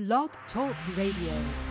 Blog Talk Radio.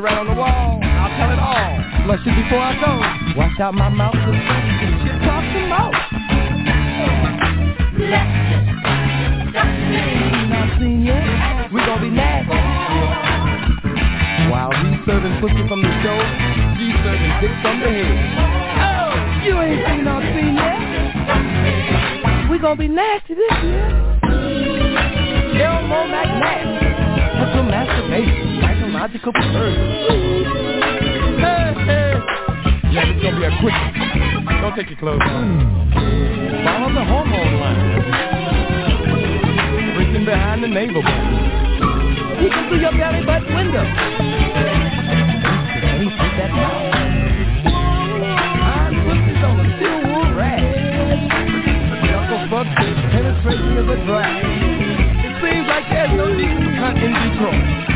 right on the wall. I'll tell it all. Lunch it before I go. Wash out my mouth with shit talk some more. Let's just I've seen you. We gon' be nasty. While we serving pussy from the show, she serving dick from the head. Oh, you ain't seen no seen yet. We gon' be nasty this year. Elmo Mac Nasty. That's a masturbation logical person. Hey, hey. Yeah, it's gonna be a quick. Don't take your clothes off. Follow the hormone line. Reaching behind the navel. You can through your belly button window. Ain't that Iron pussies on a steel wool rack. Knuckle fucks penetration of a drag. It seems like there's no need for in Detroit.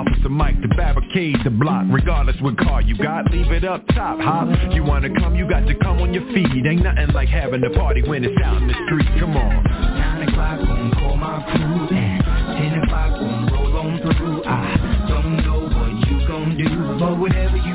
Officer Mike to barricade the block. Regardless what car you got, leave it up top, hop You wanna come, you got to come on your feet. Ain't nothing like having a party when it's out in the street, come on. 9 o'clock, gon' call my crew And 10 o'clock, gon' roll on through. I don't know what you gon' do But whatever you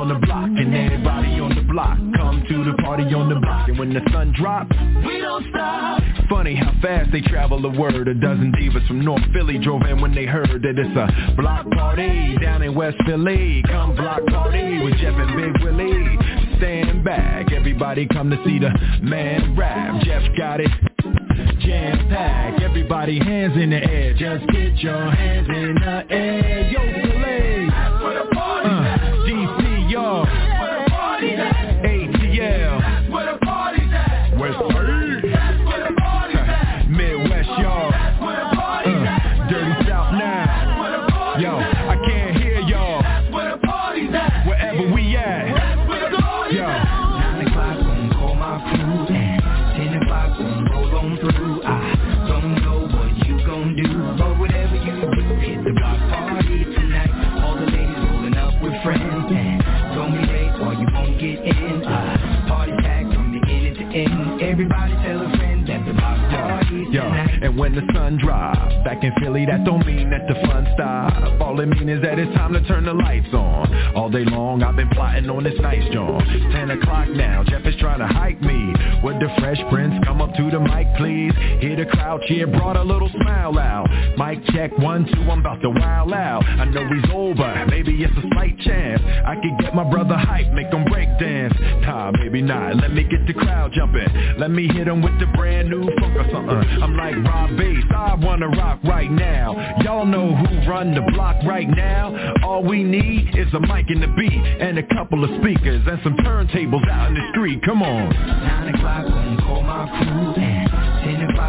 on the block And everybody on the block. Come to the party on the block And when the sun drops, We don't stop. Funny how fast they travel the word. A dozen divas from North Philly drove in when they heard that it's a block party Down in West Philly. Come block party with Jeff and Big Willie. Stand back, everybody come to see the man rap. Jeff got it jam packed Everybody hands in the air. Just get your hands in the air. Yo, and Back in Philly, that don't mean that the fun stop. All it mean is that it's time to turn the lights on. All day long, I've been plotting on this nice joint. 10 o'clock now, Jeff is trying to hype me. Would the Fresh Prince come up to the mic, please? Hear the crowd cheer, brought a little smile out. Mic check, one, two, I'm about to wild out. I know he's over, maybe it's a slight chance. I could get my brother hype, make him break dance. Nah, maybe not, let me get the crowd jumping. Let me hit him with the brand new funk or something. I'm like Rob Base, I wanna rock right now. Y'all know who run the block right now. All we need is a mic and a beat And a couple of speakers and some turntables out in the street. Come on. 9 o'clock, call my crew. 10 o'clock,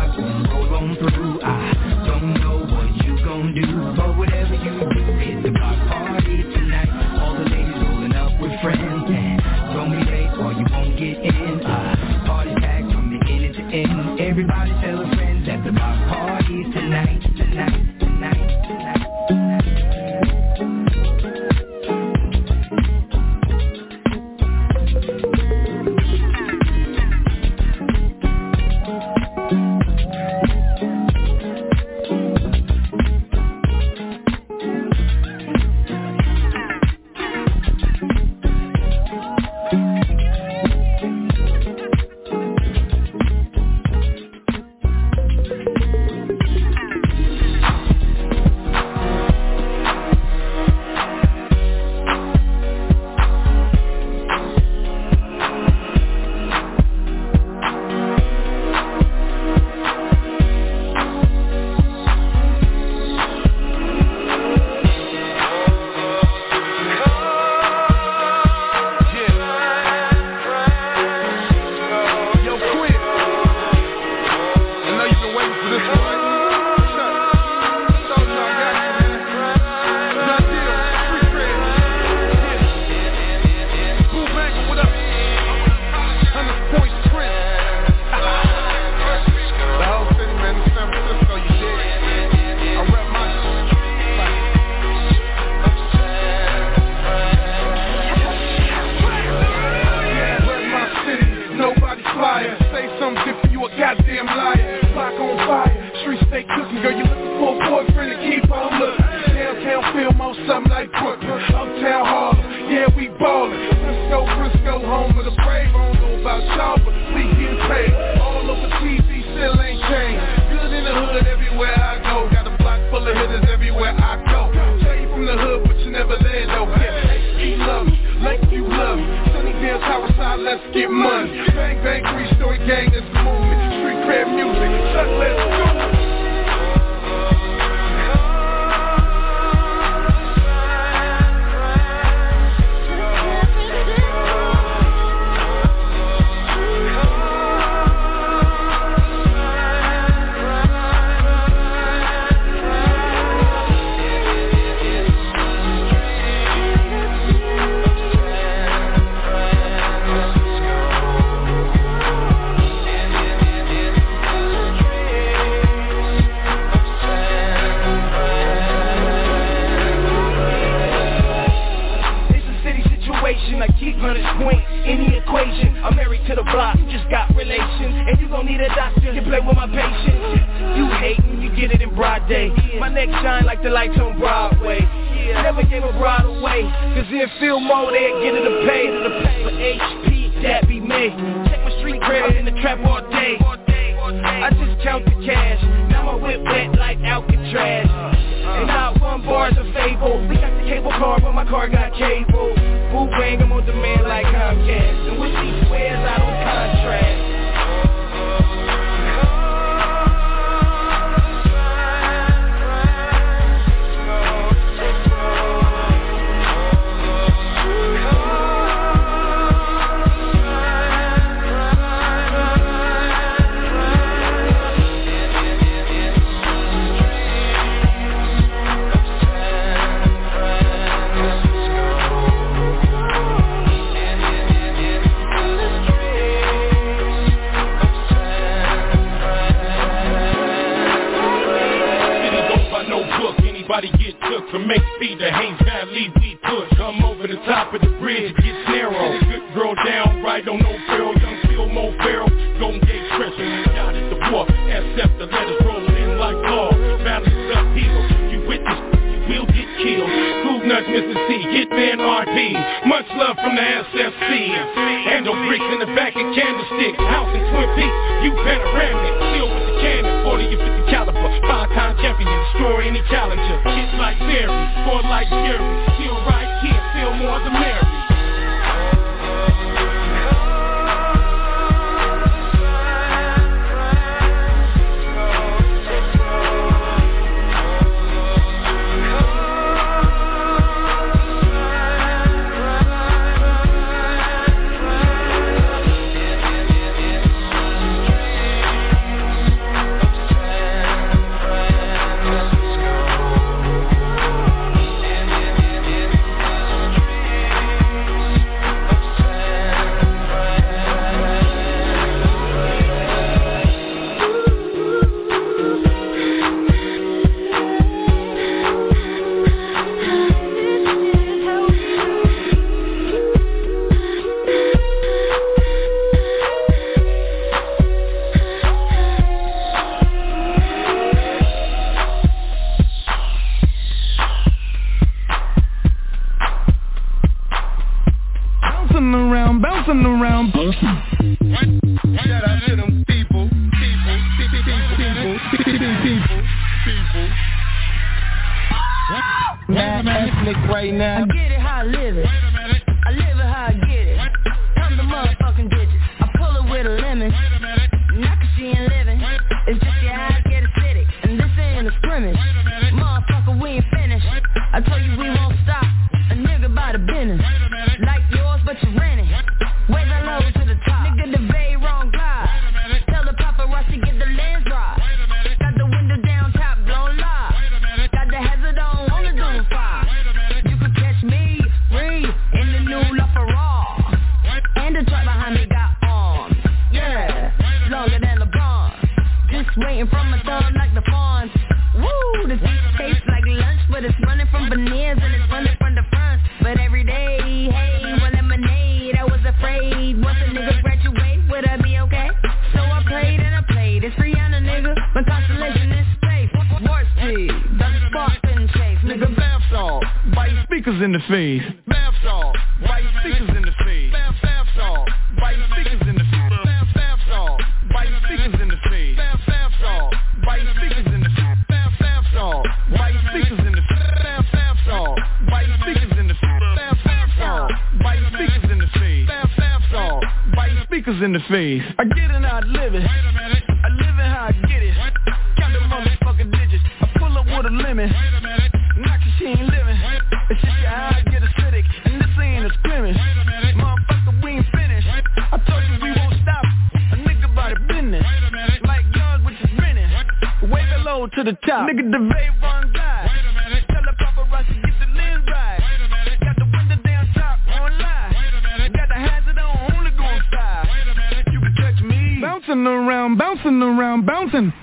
around, bouncing.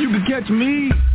You can catch me.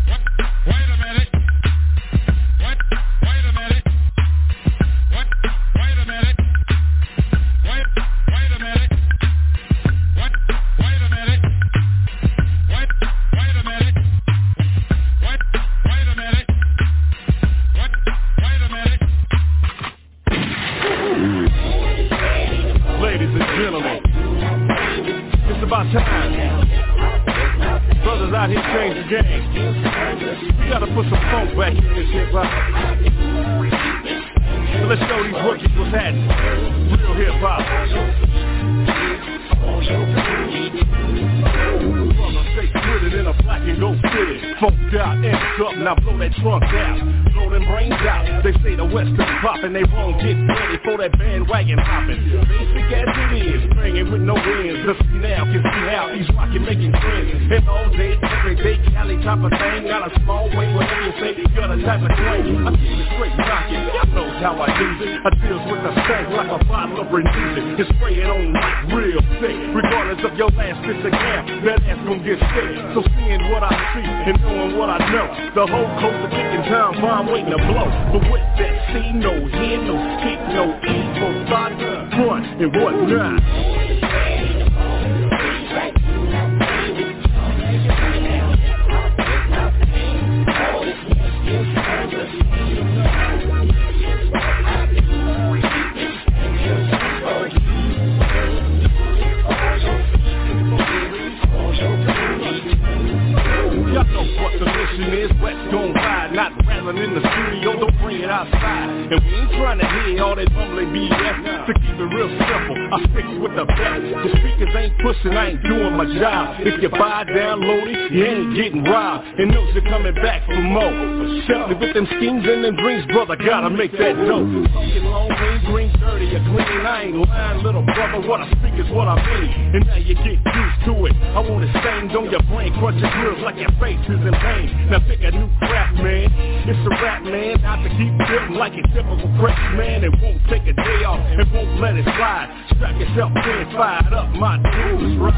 make that note. Seeing long green, green, dirty a clean, I ain't lying, little brother. What I speak is what I mean, and now you get used to it. I want it stained on your brain, crush your nerves like your face is in pain. Now pick a new crap, man. It's a rap, man. Not to keep dipping like a typical press man. It won't take a day off, it won't let it slide. Strap yourself in, fired up, my dude right.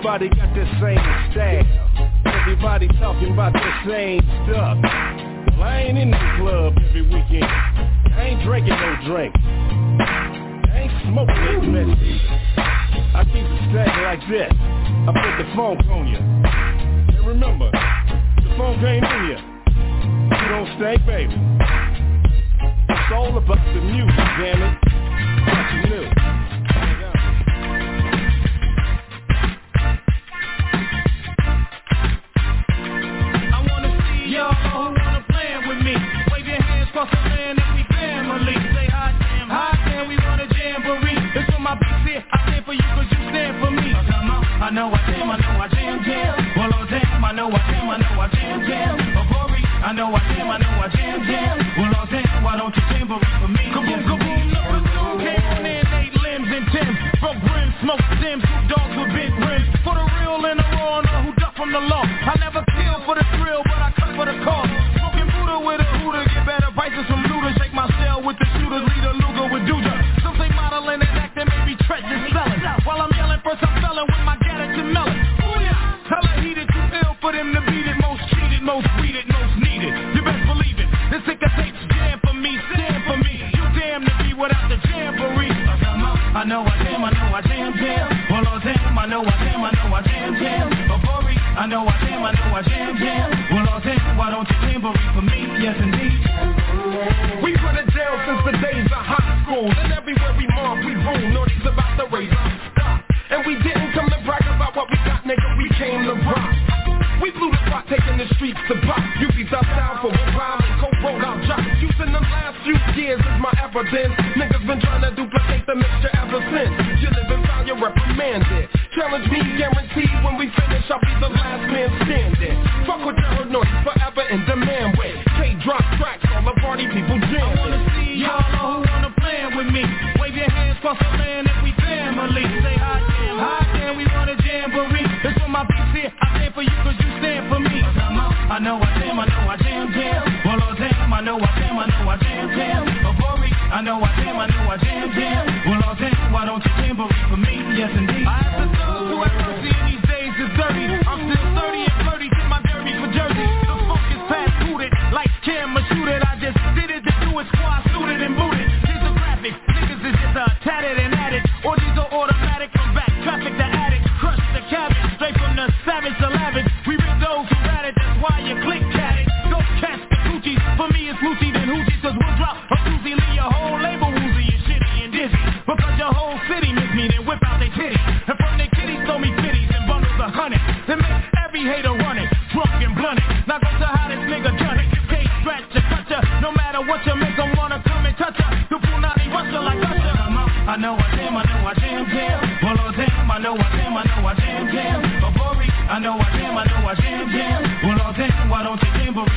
Everybody got the same stack. Everybody talking about the same stuff. Well, I ain't in the club every weekend. I ain't drinking no drink. I ain't smoking no mess. I keep it stacked like this. I put the funk on you. And remember, the funk ain't in you. You don't stink, baby. It's all about the music, damn it. What you do.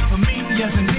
for me yes. an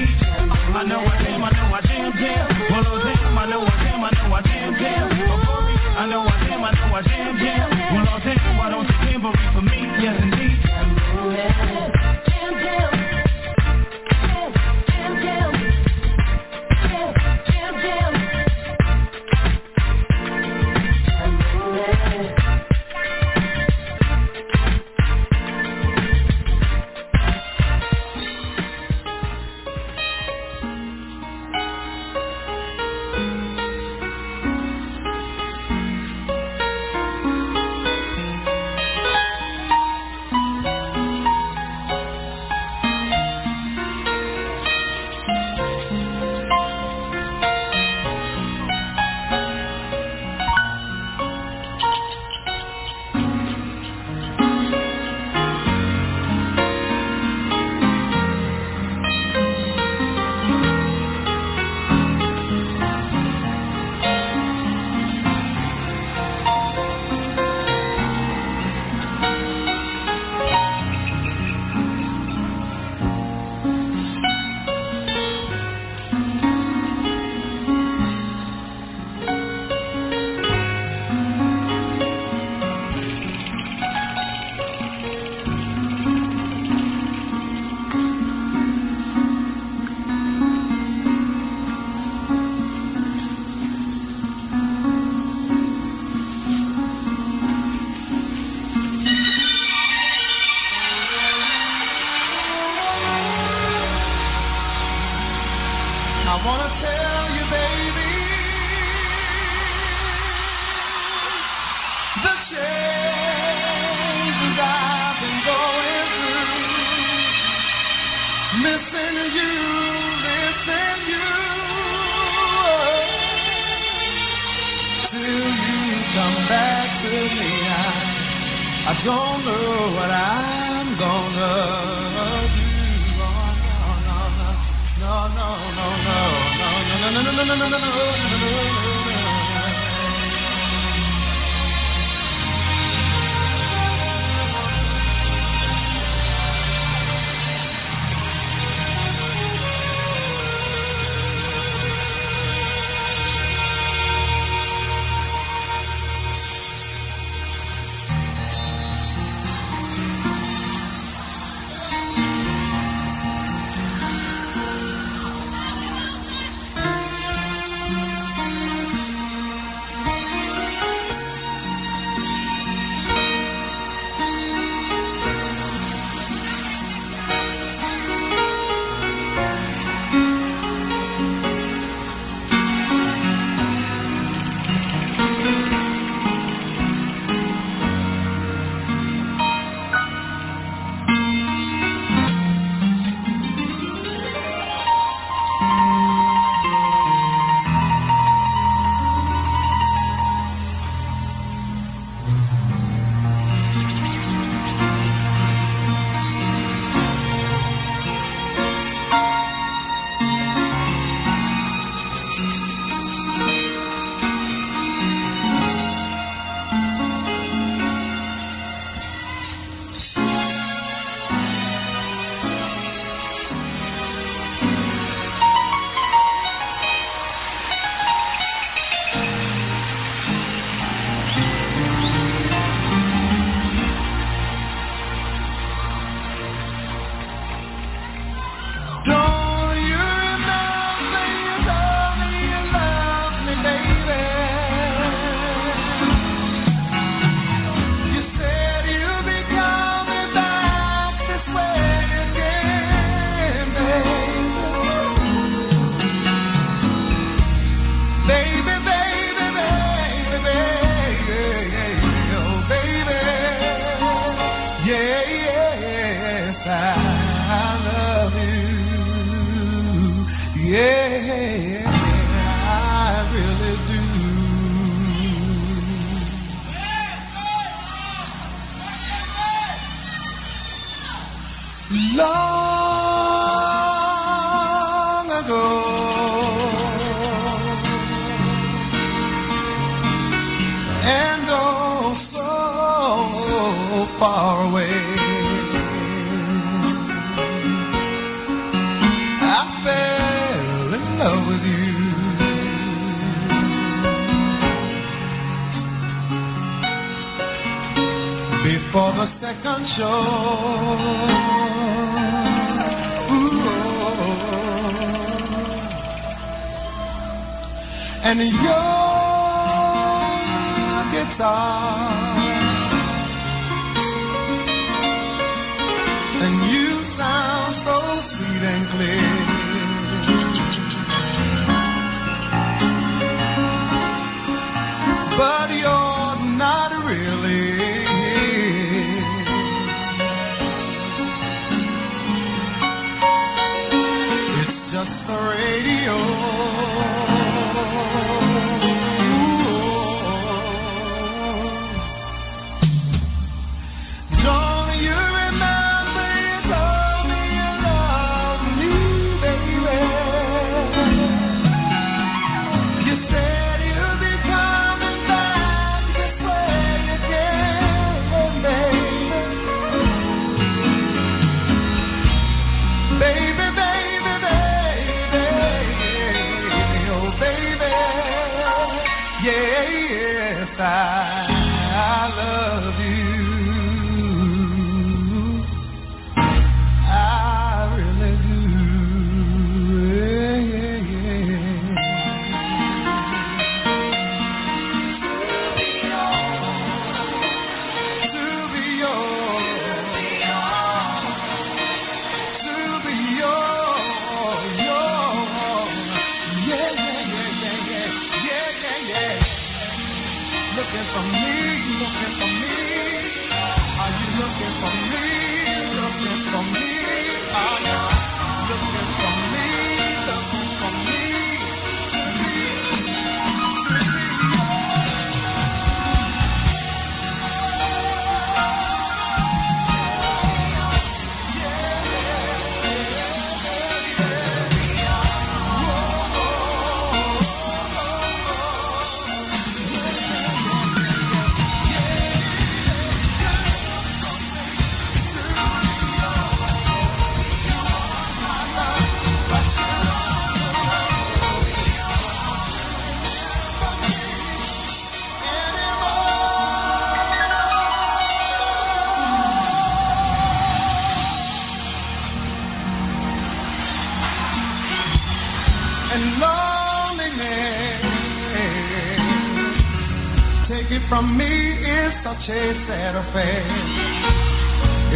me is such a sad affair.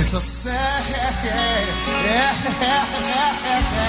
It's a sad, yeah, yeah, yeah, yeah.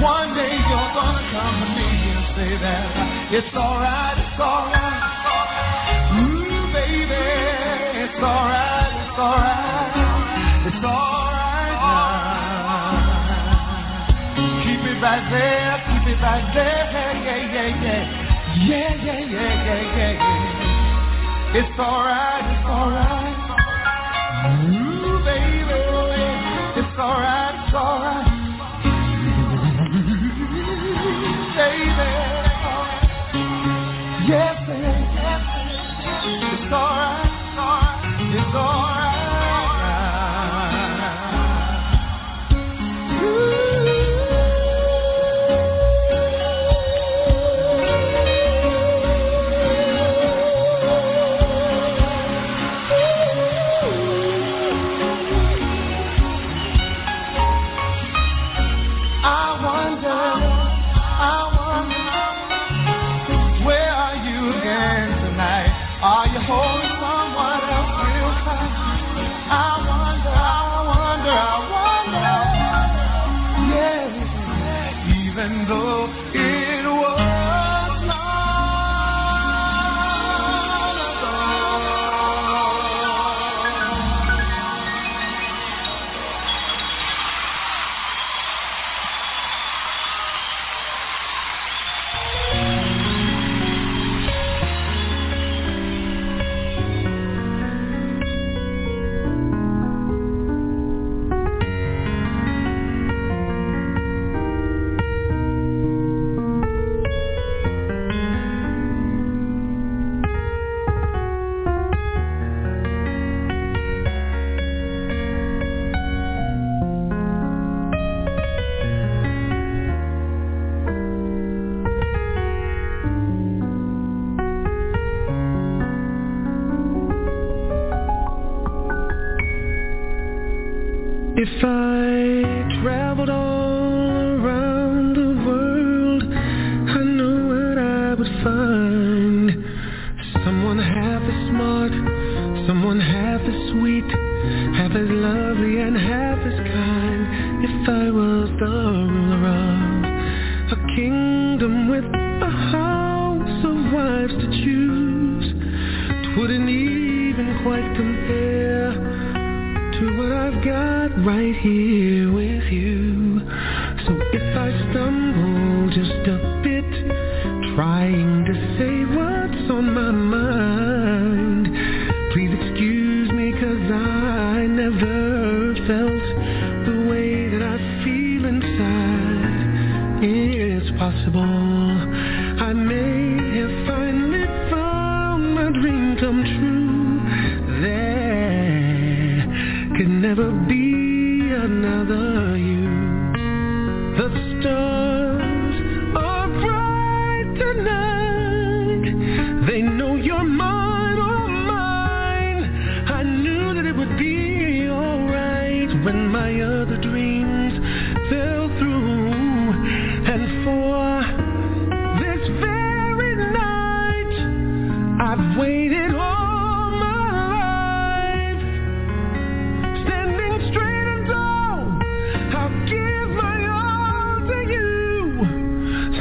One day you're gonna come to me and say that it's alright, it's alright. Ooh, baby, it's alright, it's alright. It's alright now. Keep it right there, keep it right there, yeah, yeah, yeah. Yeah, yeah, yeah, yeah, yeah, yeah. It's alright, it's alright.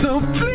So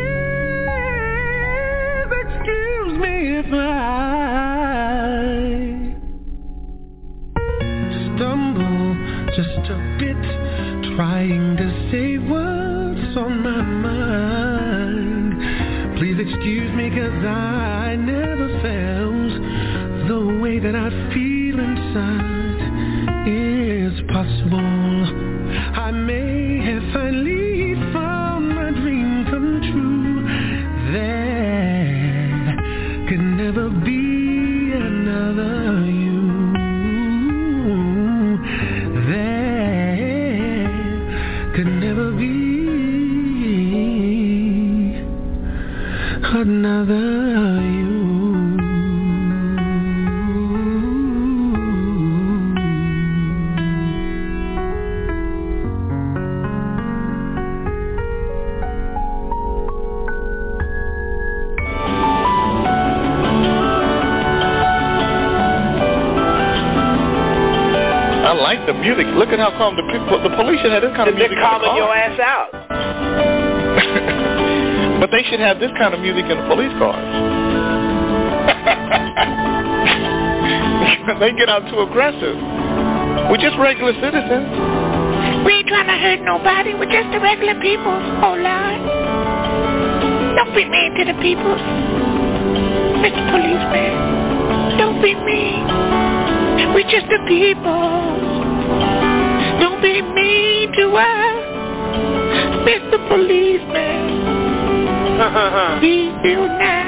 Look at how calm the people, the police should have this kind of They're music. in the calling car. your ass out. But they should have this kind of music in the police cars. they get out too aggressive. We're just regular citizens. We ain't trying to hurt nobody. We're just the regular people. Oh, Lord. Don't be mean to the people. Mr. Policeman. Don't be mean. We're just the people. Don't be mean to us. Mr. Policeman. Be real nice.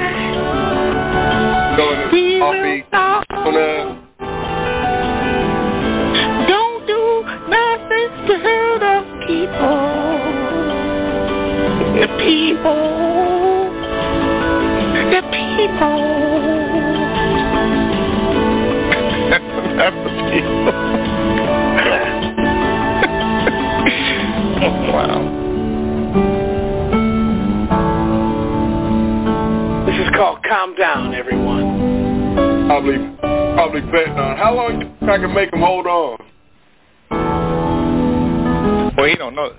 Make him hold on? Well, you don't know.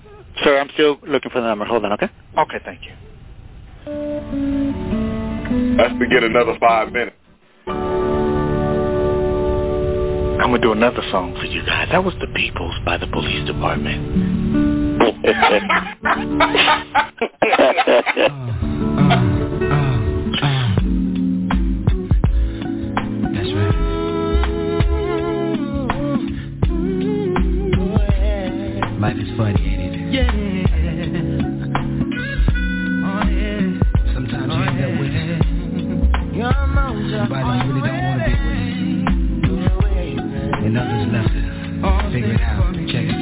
Sir, I'm still looking for the number. Hold on, okay? Okay, thank you. That's to get another five minutes. I'm gonna do another song for you guys. That was The Peoples by the Police Department. Life is funny, ain't it? Yeah. Oh yeah. Sometimes oh, you end up with somebody you really don't want to be with. And others left to figure it out. Check it.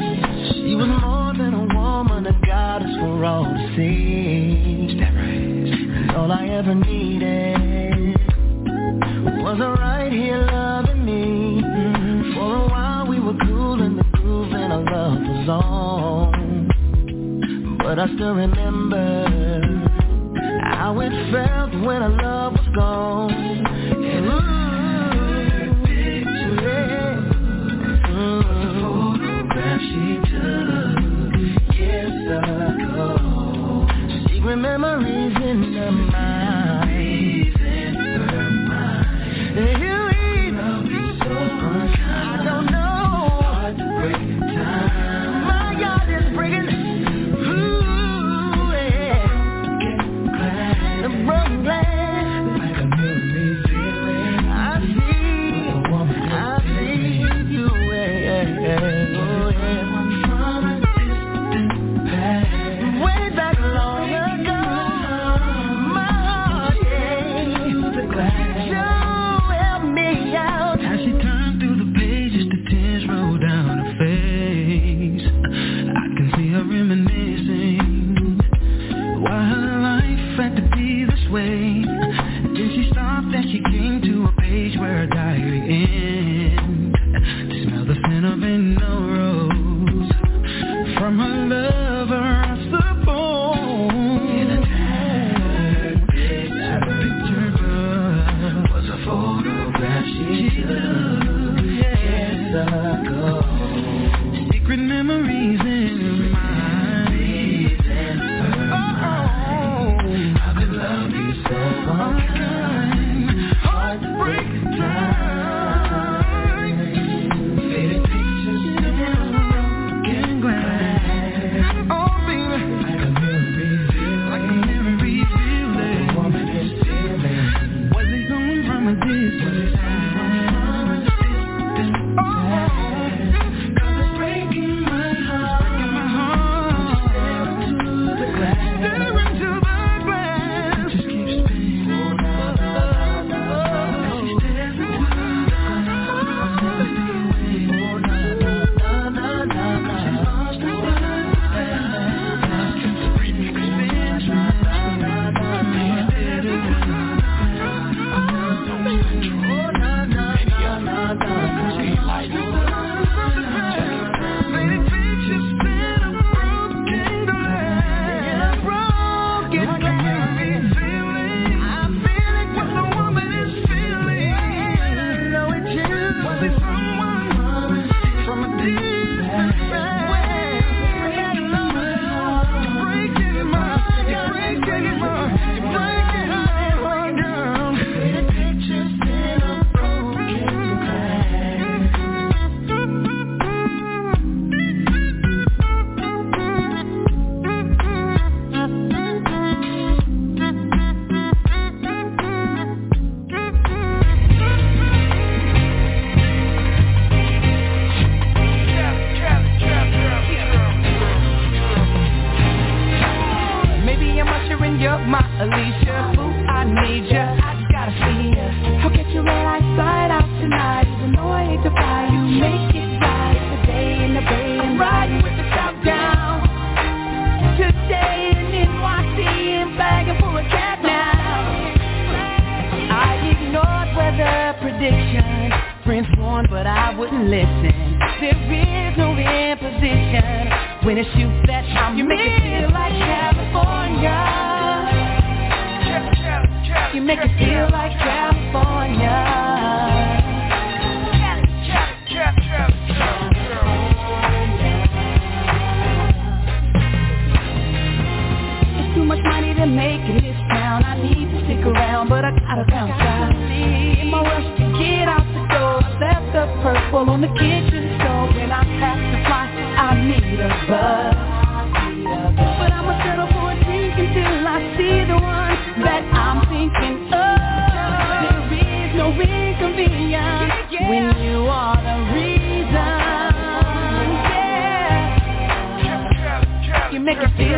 She was more than a woman, a goddess for all to see. Is that right? All I ever needed I still remember how it felt when our love was gone. And ooh, she took. Secret memories in her mind. I need to stick around, but I gotta bounce out. In my rush to get out the door, I left the purple on the kitchen stove. When I pass the fly, I need a bus. But I'ma settle for a drink until I see the one that I'm thinking of. There is no inconvenience when you are the reason. You make it feel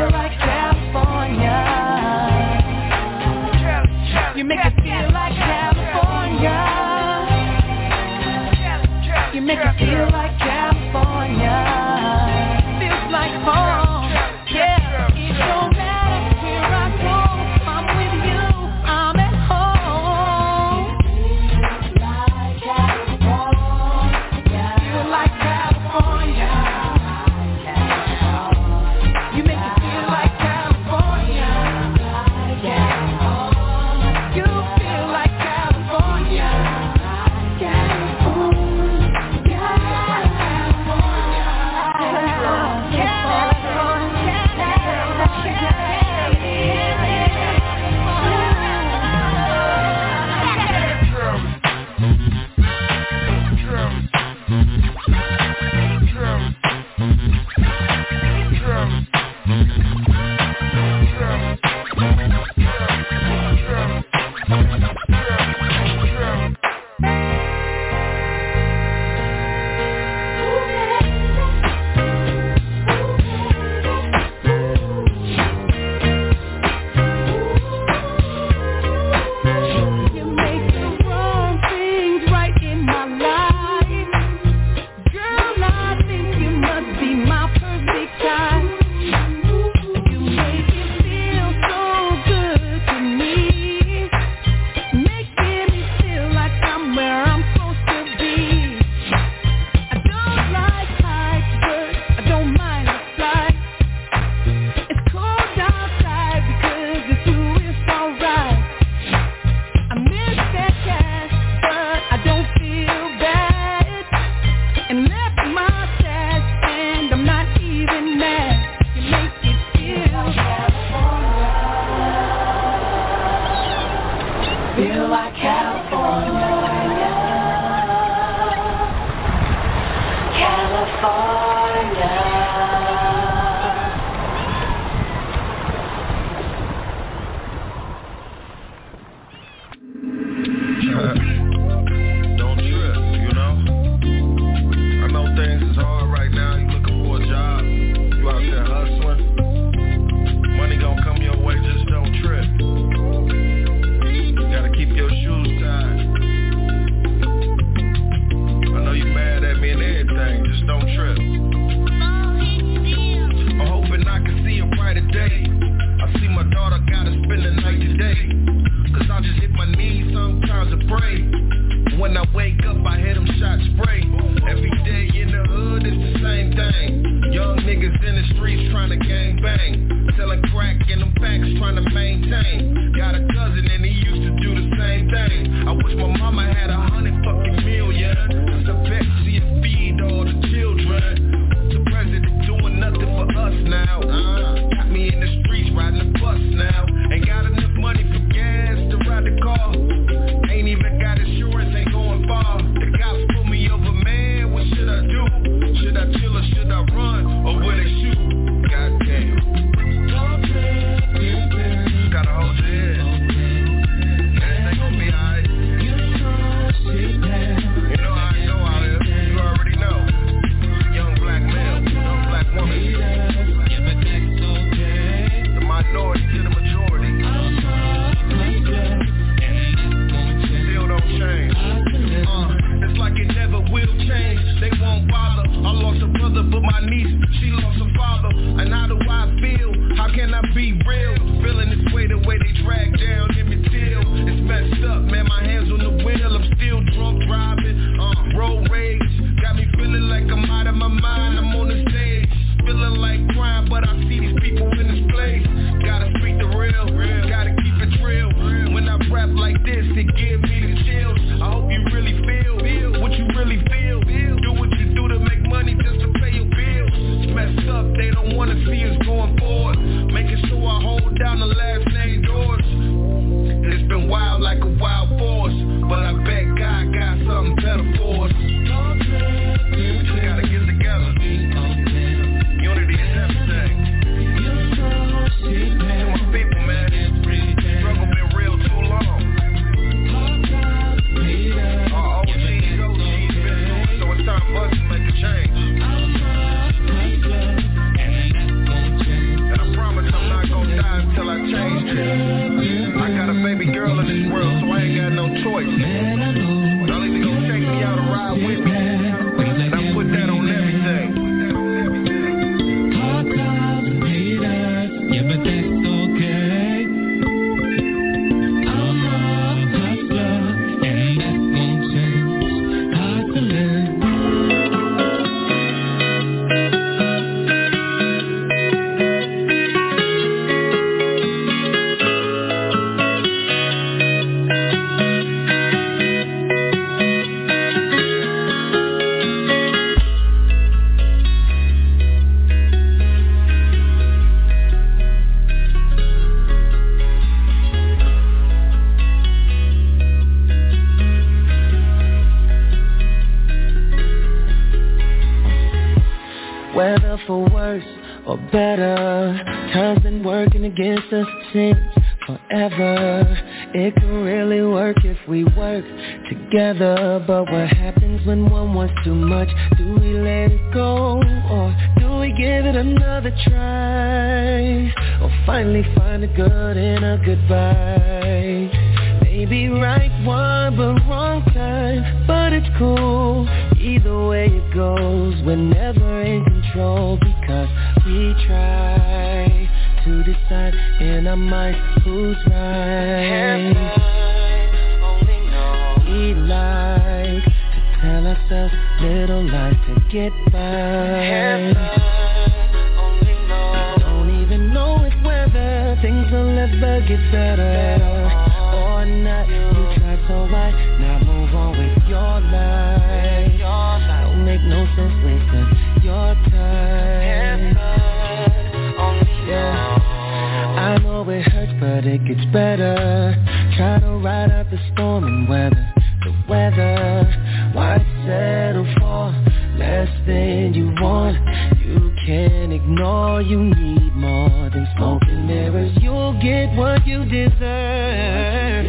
when you want? You can't ignore, you need more than smoke and mirrors. You'll get what you deserve.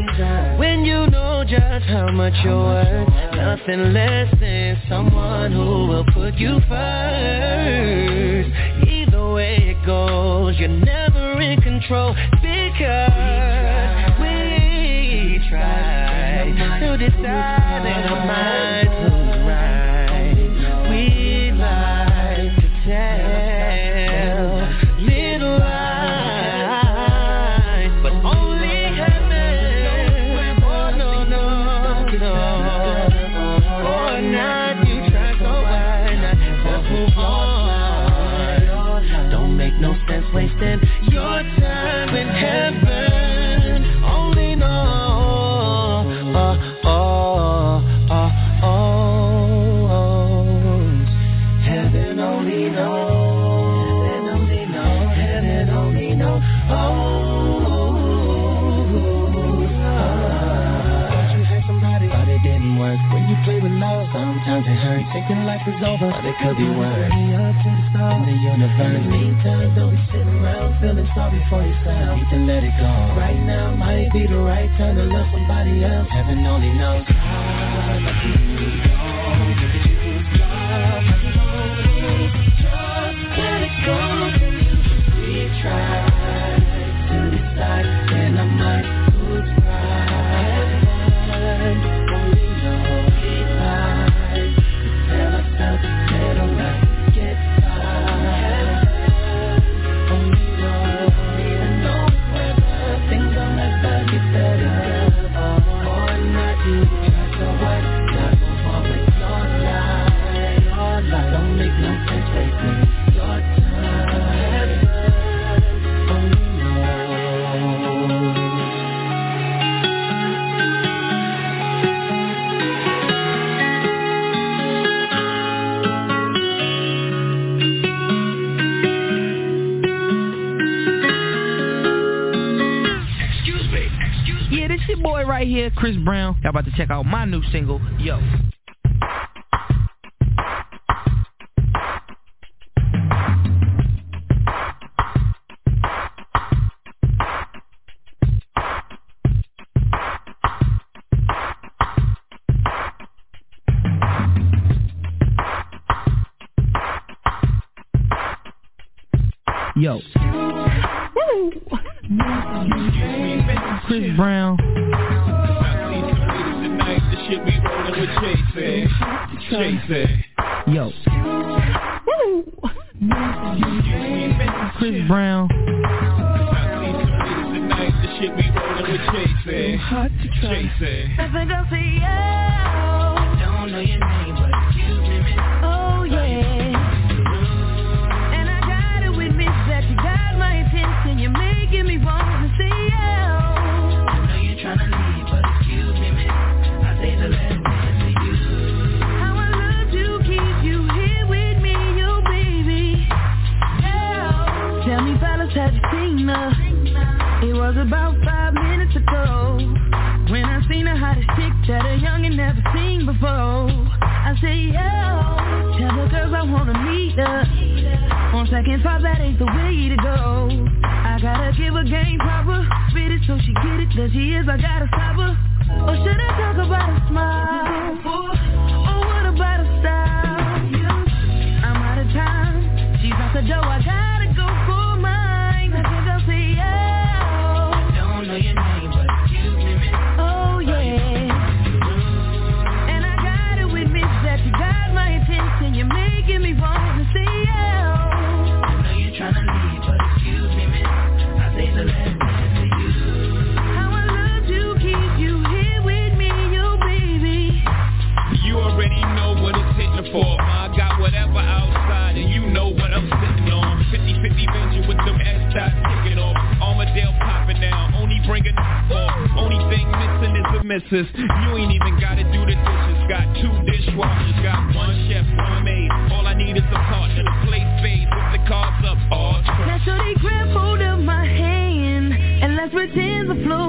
When you know just how much you're worth. Nothing less than someone who will put you first. Either way it goes, you're never in control Because we try, we try to decide in our mind thinking life is over, but it could be worse. In the universe, meantime, don't be sitting around feeling sorry for yourself. Need to let it go. Right now might be the right time to love somebody else. Heaven only knows. Ah, Y'all about to check out my new single, Yo. I'm second thought that ain't the way to go. I gotta give a game proper. Fit it so she get it, cause she is, I gotta stop her. Or should I talk about a smile? Genesis. You ain't even gotta do the dishes. Got two dishwashers, got one chef, one maid. All I need is a and a plate fade. The cards up, all. Now they grab hold of my hand and let's pretend the floor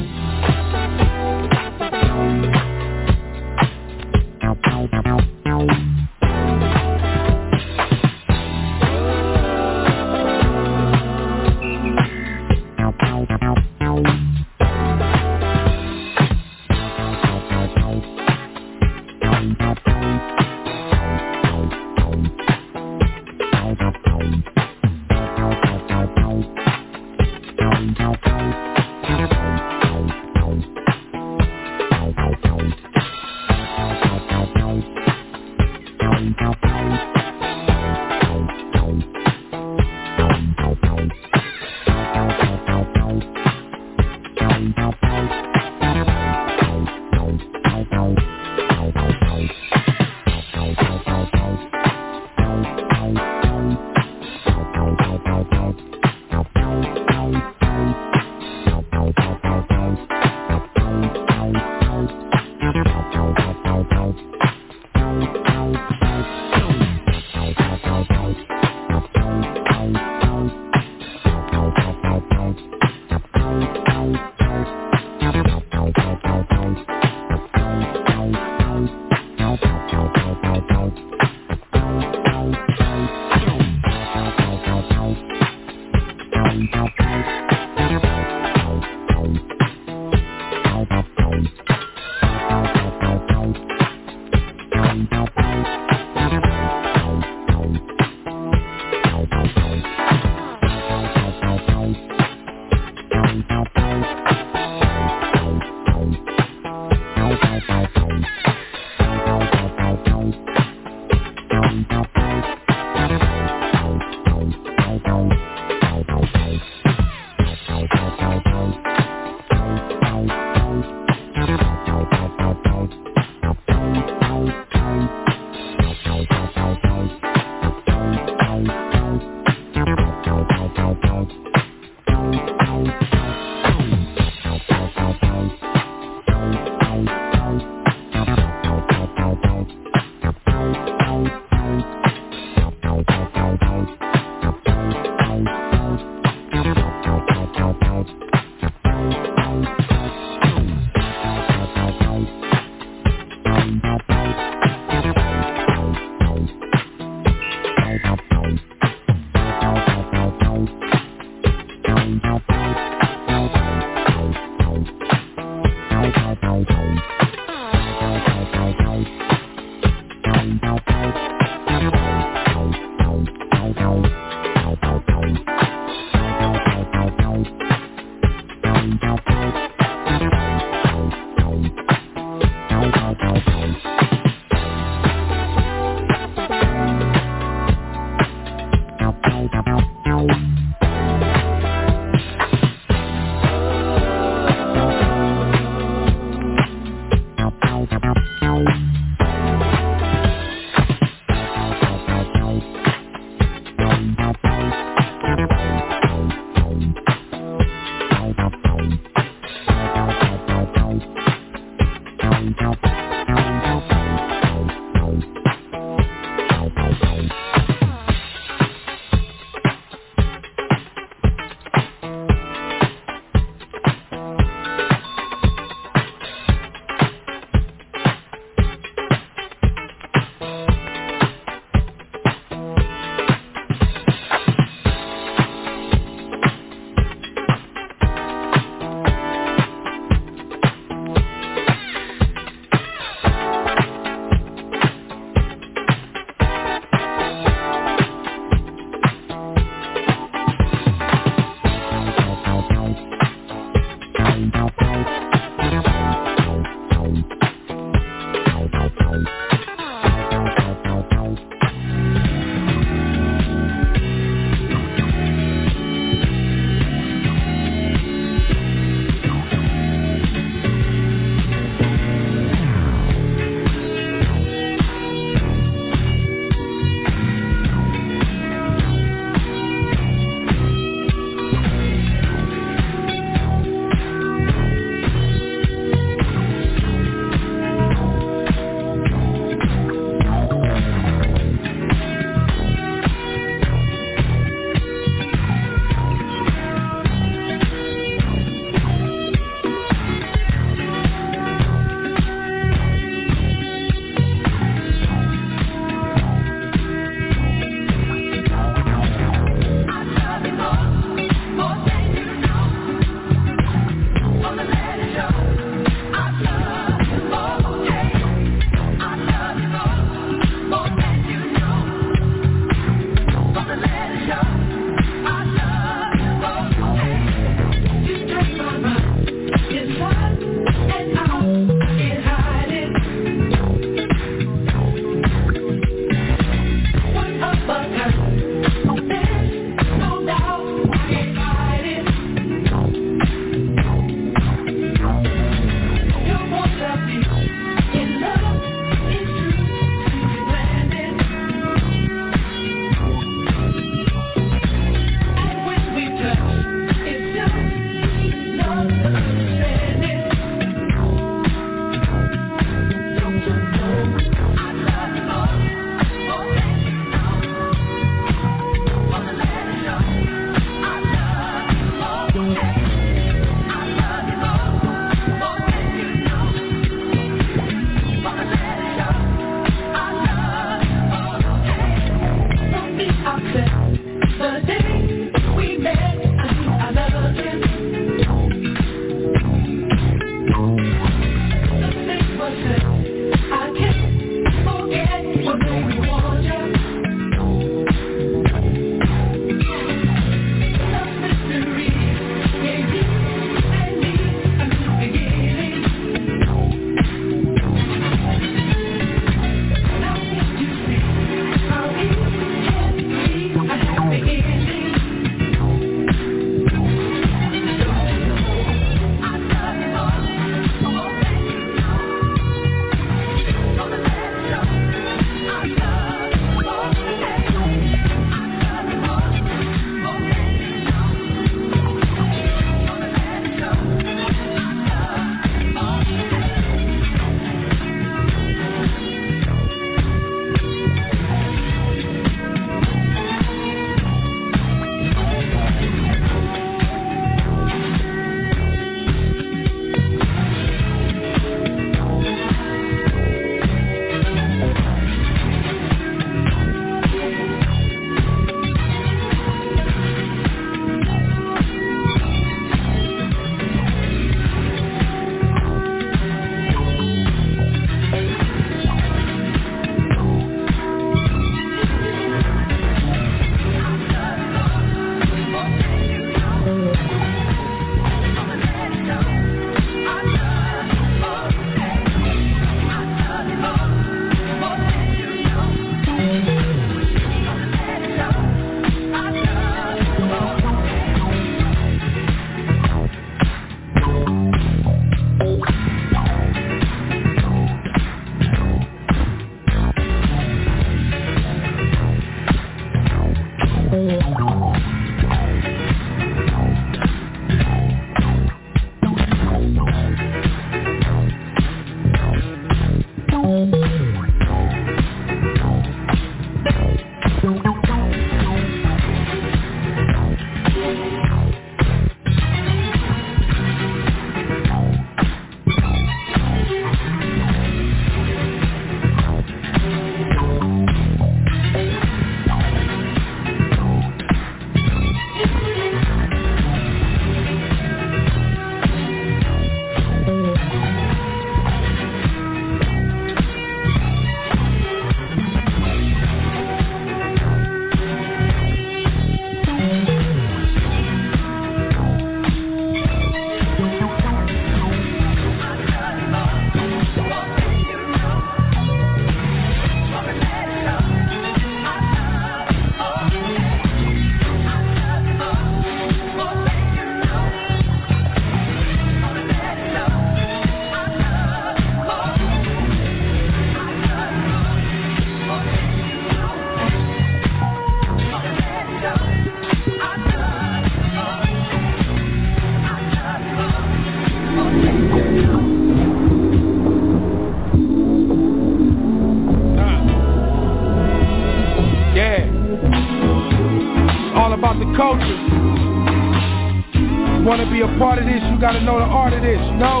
you gotta know the art of this, you know?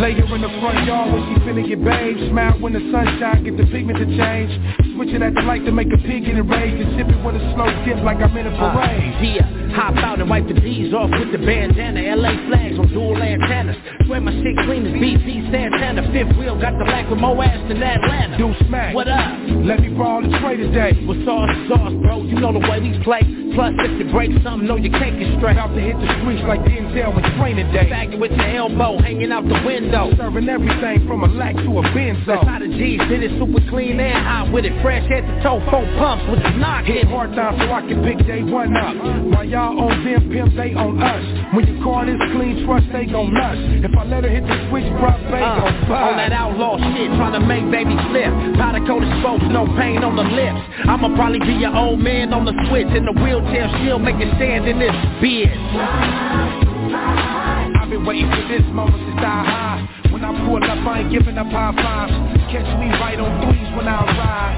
Lay her in the front yard when she finna get bathed. Smile when the sunshine, get the pigment to change. Switch it at the light to make a pig get enraged. And sip it with a slow dip like I'm in a parade. Uh, yeah, hop out and wipe the D's off with the bandana. LA flags on dual antennas. Swear my shit clean as BP Santana. Fifth wheel got the black with more ass than Atlanta. Do smack. What up? Let me brawl the tray today. With sauce, sauce, bro. You know the way we play. Plus, if you break something, know you can't get straight. Out to hit the streets like Denzel when training day. Bagging with your elbow, hanging out the window. Serving everything from a lack to a benzo. That's how the G's did it super clean and hot with it. Fresh head to toe, four pumps with the knock. Hit hard time so I can pick day one up. While y'all on them, pimp, they on us. When your car is clean, trust they gon' nuts. If I let her hit the switch, drop, they uh, gon' bust. On that outlaw shit, trying to make baby flip. Powder coated spokes, no pain on the lips. I'ma probably be your old man on the switch in the wheelchair, still make it stand in this bitch. Been waiting for this moment to die high. When I pull up, I ain't giving up high fives. Catch me right on threes when I ride.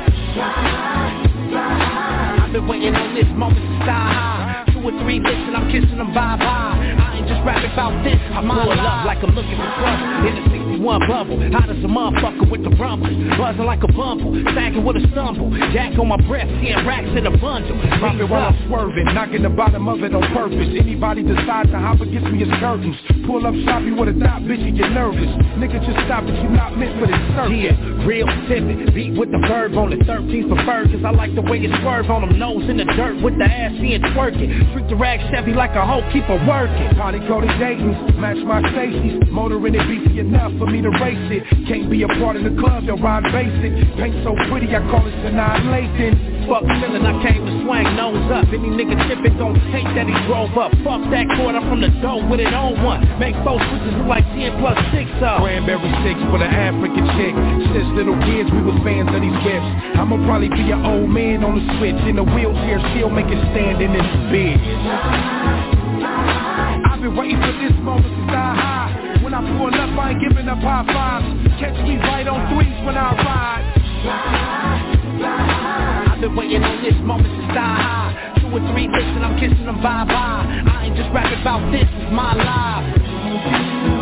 I've been waiting on this moment to die high. Two or three licks and I'm kissing them bye bye. I ain't just rapping about this. I'm all up like I'm looking for trouble in the 61 bubble. Hot as a motherfucker with the rumble. Buzzing like a bumble, sagging with a stumble. Jack on my breath, seeing racks in a bundle. Dropping while I'm swerving, knocking the bottom of it on purpose. Anybody decide to hop against me, it's curtains. Pull up shopping with a dot, bitch, you get nervous. Nigga, just stop it, you not meant for this circus. Yeah, real pivot, beat with the verb on it. 13 preferred, cause I like the way it swerve on them. Nose in the dirt with the ass being twerking. Treat the rag Chevy like a hoe, keep her working. Party coded Dayton's, match my Stacy's. Motor in it beefy enough for me to race it. Can't be a part of the club, they'll ride basic. Paint so pretty, I call it annihilation. Fuck feeling, I came to swing nose up. Any nigga tipping gon' hate that he drove up. Fuck that quarter from the dough with it on one. Make both switches look like 10 plus 6 up. Cranberry six for the African chick. Since little kids, we was fans of these whips. I'ma probably be an old man on the switch in a wheelchair, still make it stand in this bitch. I've been waiting for this moment to die high. When I pull up, I ain't giving up high fives. Catch me right on threes when I ride. I've been waiting on this moment to die high. Two or three licks and I'm kissing them bye bye. I ain't just rapping about this, it's my life.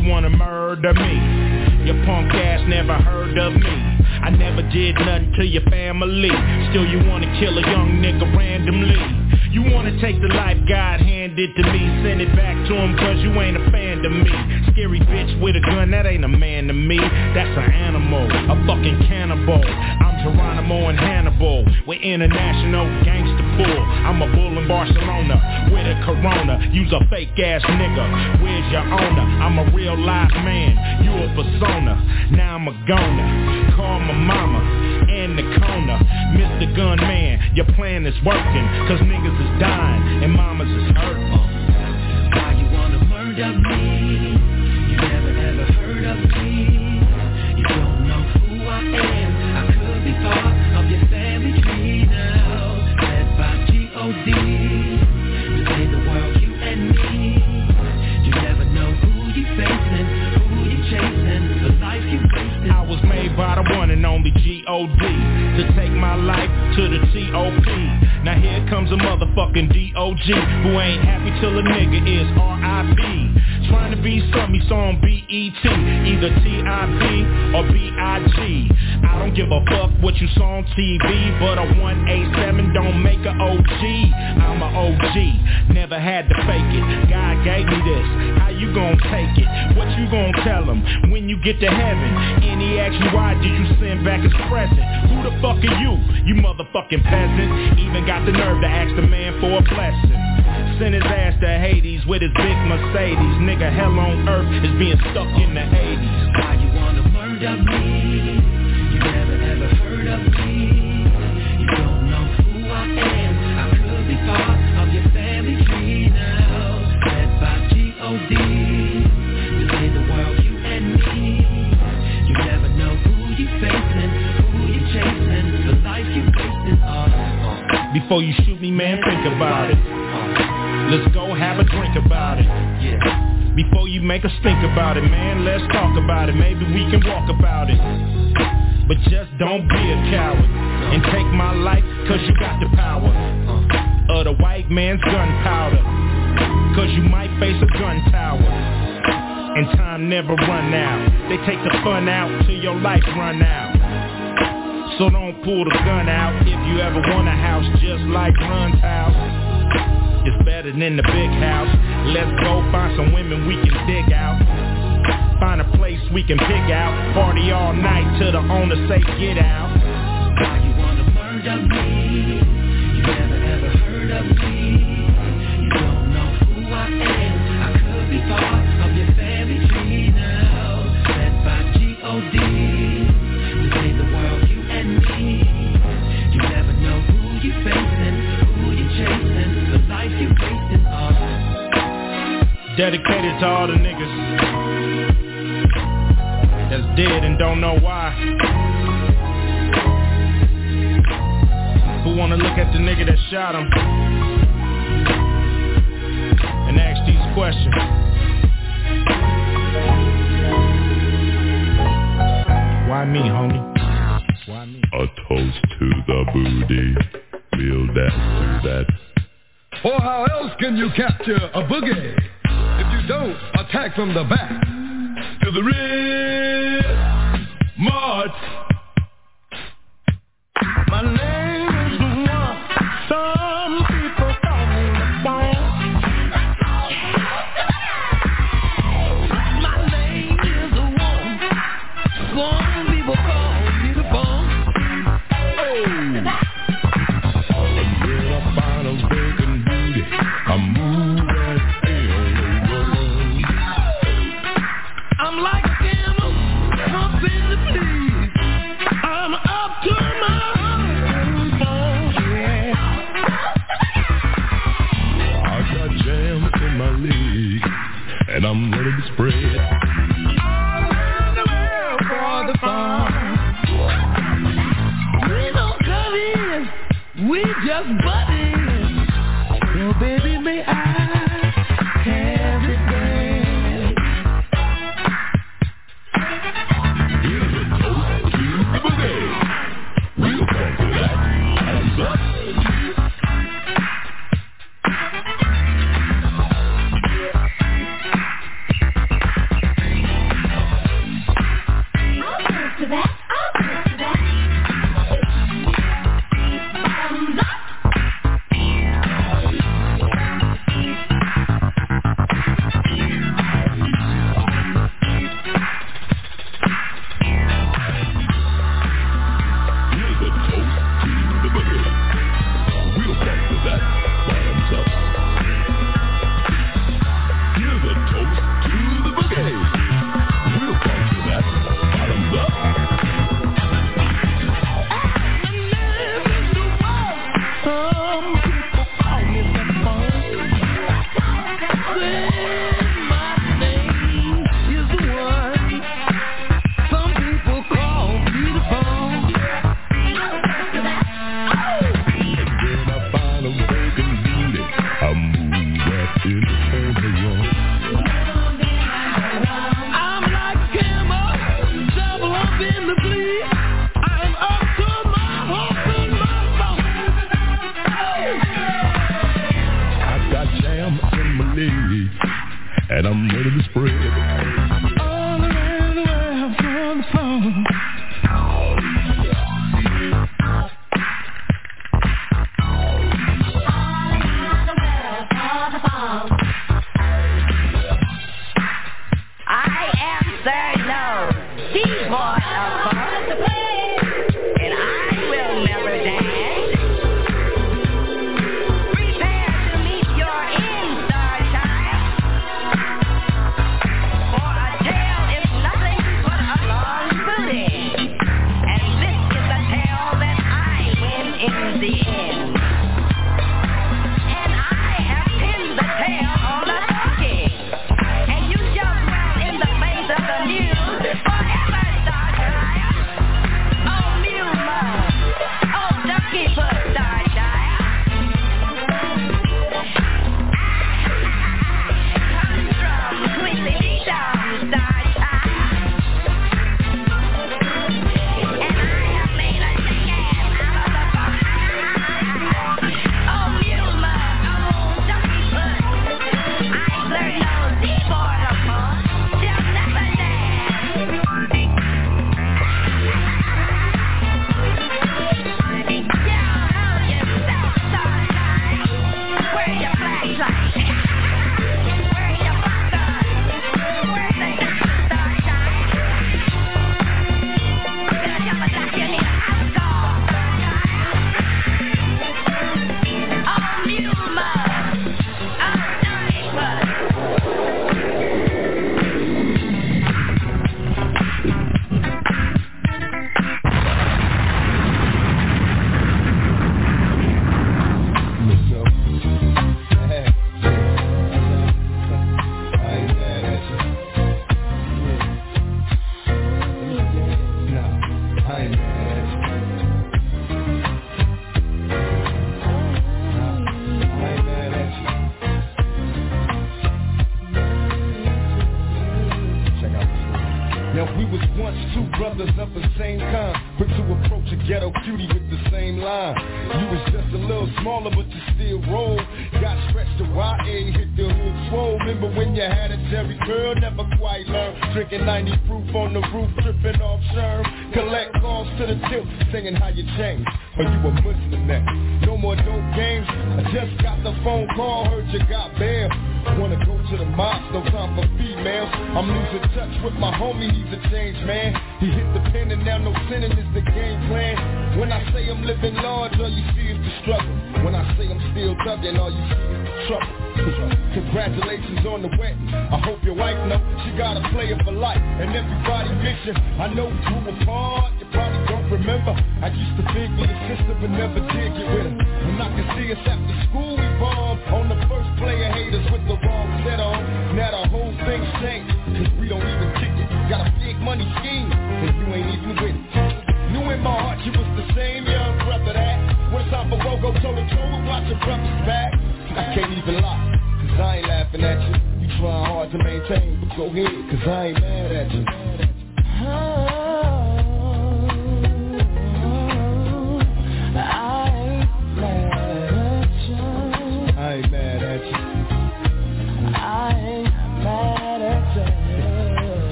You wanna murder me? Your punk ass never heard of me. I never did nothing to your family. Still you wanna kill a young nigga randomly. You wanna take the life God handed to me. Send it back to him cause you ain't a fan to me. Scary bitch with a gun, that ain't a man to me. That's an animal, a fucking cannibal. I'm Geronimo and Hannibal. We're international gangster bull I'm a bull in Barcelona with a corona. Use a fake ass nigga, where's your owner? I'm a real life man, you a persona. Now I'm a goner, call my mama in the corner Mr. Gunman, your plan is working Cause niggas is dying and mamas is hurting Why you wanna murder me? Take my life to the T-O-P now here comes a motherfucking D-O-G Who ain't happy till a nigga is R-I-P Trying to be some, he's on B-E-T Either T-I-B or B-I-G I don't give a fuck what you saw on TV But a 187 don't make a OG I'm a OG, never had to fake it God gave me this, how you gon' take it? What you gon' tell him when you get to heaven? And he you why did you send back his present? Who the fuck are you, you motherfucking peasant? Even got the nerve to ask the man for a blessing. Send his ass to Hades with his big Mercedes. Nigga, hell on earth is being stuck in the 80s. Why you wanna murder me? Before you shoot me, man, think about it. Let's go have a drink about it. Before you make us think about it, man, let's talk about it. Maybe we can walk about it. But just don't be a coward and take my life cause you got the power of the white man's gunpowder. Cause you might face a gun tower. And time never run out. They take the fun out till your life run out. So don't pull the gun out if you ever want a house just like Run's house. It's better than the big house. Let's go find some women we can dig out. Find a place we can pick out. Party all night till the owner say get out. You wanna murder me? You never ever heard of me. Dedicated to all the niggas that's dead and don't know why. Who wanna look at the nigga that shot him and ask these questions? Why me, homie? Why me? A toast to the booty. We'll dance to that. Or how else can you capture a boogie if you don't attack from the back? To the rear march.